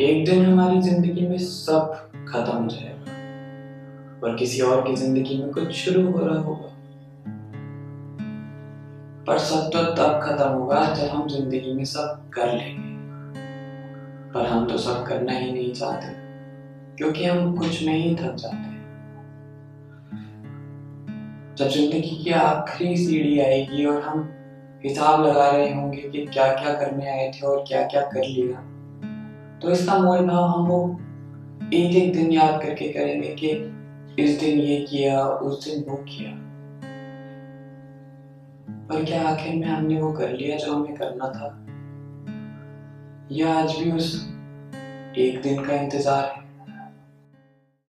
एक दिन हमारी ज़िंदगी में सब खत्म हो जाएगा और किसी और की ज़िंदगी में कुछ शुरू हो रहा होगा। पर सब तो तब खत्म होगा जब हम ज़िंदगी में सब कर लेंगे। पर हम तो सब करना ही नहीं चाहते, क्योंकि हम कुछ में ही थक जाते। जब ज़िंदगी की आखिरी सीढ़ी आएगी और हम हिसाब लगा रहे होंगे कि क्या क्या करने आए थे और क्या क्या कर लिया तो इसका मोल भाव हम वो एक एक दिन याद करके करेंगे कि इस दिन ये किया, उस दिन वो किया। पर क्या आखिर में हमने वो कर लिया जो हमें करना था? या आज भी उस एक दिन का इंतज़ार है?